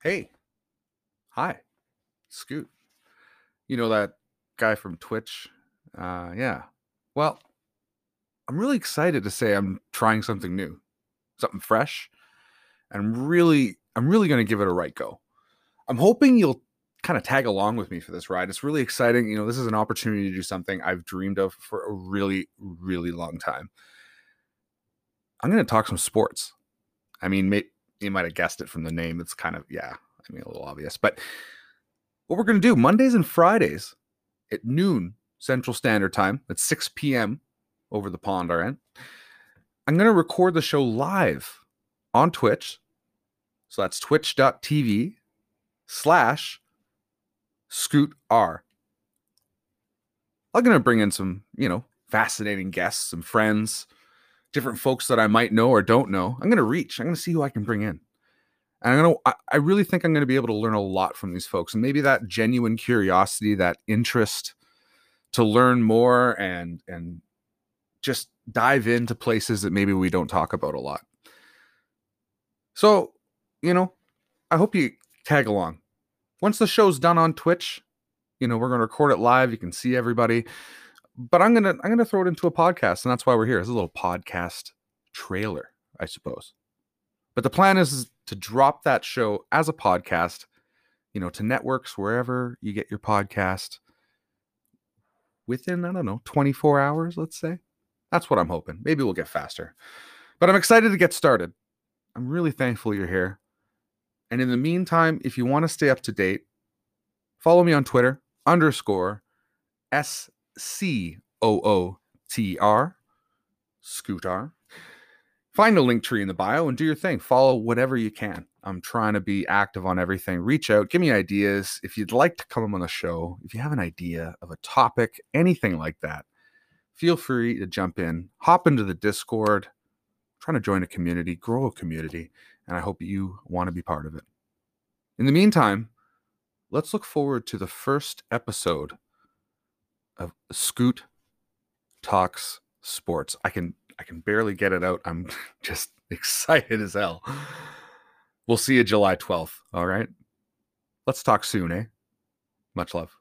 Hey, hi, Scoot. You know that guy from Twitch? Uh, yeah. Well, I'm really excited to say I'm trying something new, something fresh. And I'm really, I'm really going to give it a right go. I'm hoping you'll kind of tag along with me for this ride. It's really exciting. You know, this is an opportunity to do something I've dreamed of for a really, really long time. I'm going to talk some sports. I mean, you might have guessed it from the name. It's kind of, yeah, I mean, a little obvious. But what we're going to do Mondays and Fridays at noon Central Standard Time, at 6 p.m. over the pond, end, I'm going to record the show live on Twitch. So that's twitch.tv slash scoot R. I'm going to bring in some, you know, fascinating guests, some friends, different folks that I might know or don't know. I'm going to reach. I'm going to see who I can bring in. And I'm going to, I really think I'm going to be able to learn a lot from these folks. And maybe that genuine curiosity, that interest to learn more and, and just dive into places that maybe we don't talk about a lot. So, you know, I hope you tag along. Once the show's done on Twitch, you know, we're going to record it live. You can see everybody but I'm gonna I'm gonna throw it into a podcast, and that's why we're here. It's a little podcast trailer, I suppose. But the plan is to drop that show as a podcast, you know, to networks wherever you get your podcast within I don't know 24 hours, let's say. That's what I'm hoping. Maybe we'll get faster. But I'm excited to get started. I'm really thankful you're here. And in the meantime, if you want to stay up to date, follow me on Twitter underscore S C O O T R, Scootar. Find a Linktree in the bio and do your thing. Follow whatever you can. I'm trying to be active on everything. Reach out, give me ideas. If you'd like to come on the show, if you have an idea of a topic, anything like that, feel free to jump in, hop into the Discord. Trying to join a community, grow a community, and I hope you want to be part of it. In the meantime, let's look forward to the first episode of Scoot Talks Sports. I can I can barely get it out. I'm just excited as hell. We'll see you July 12th. All right. Let's talk soon, eh? Much love.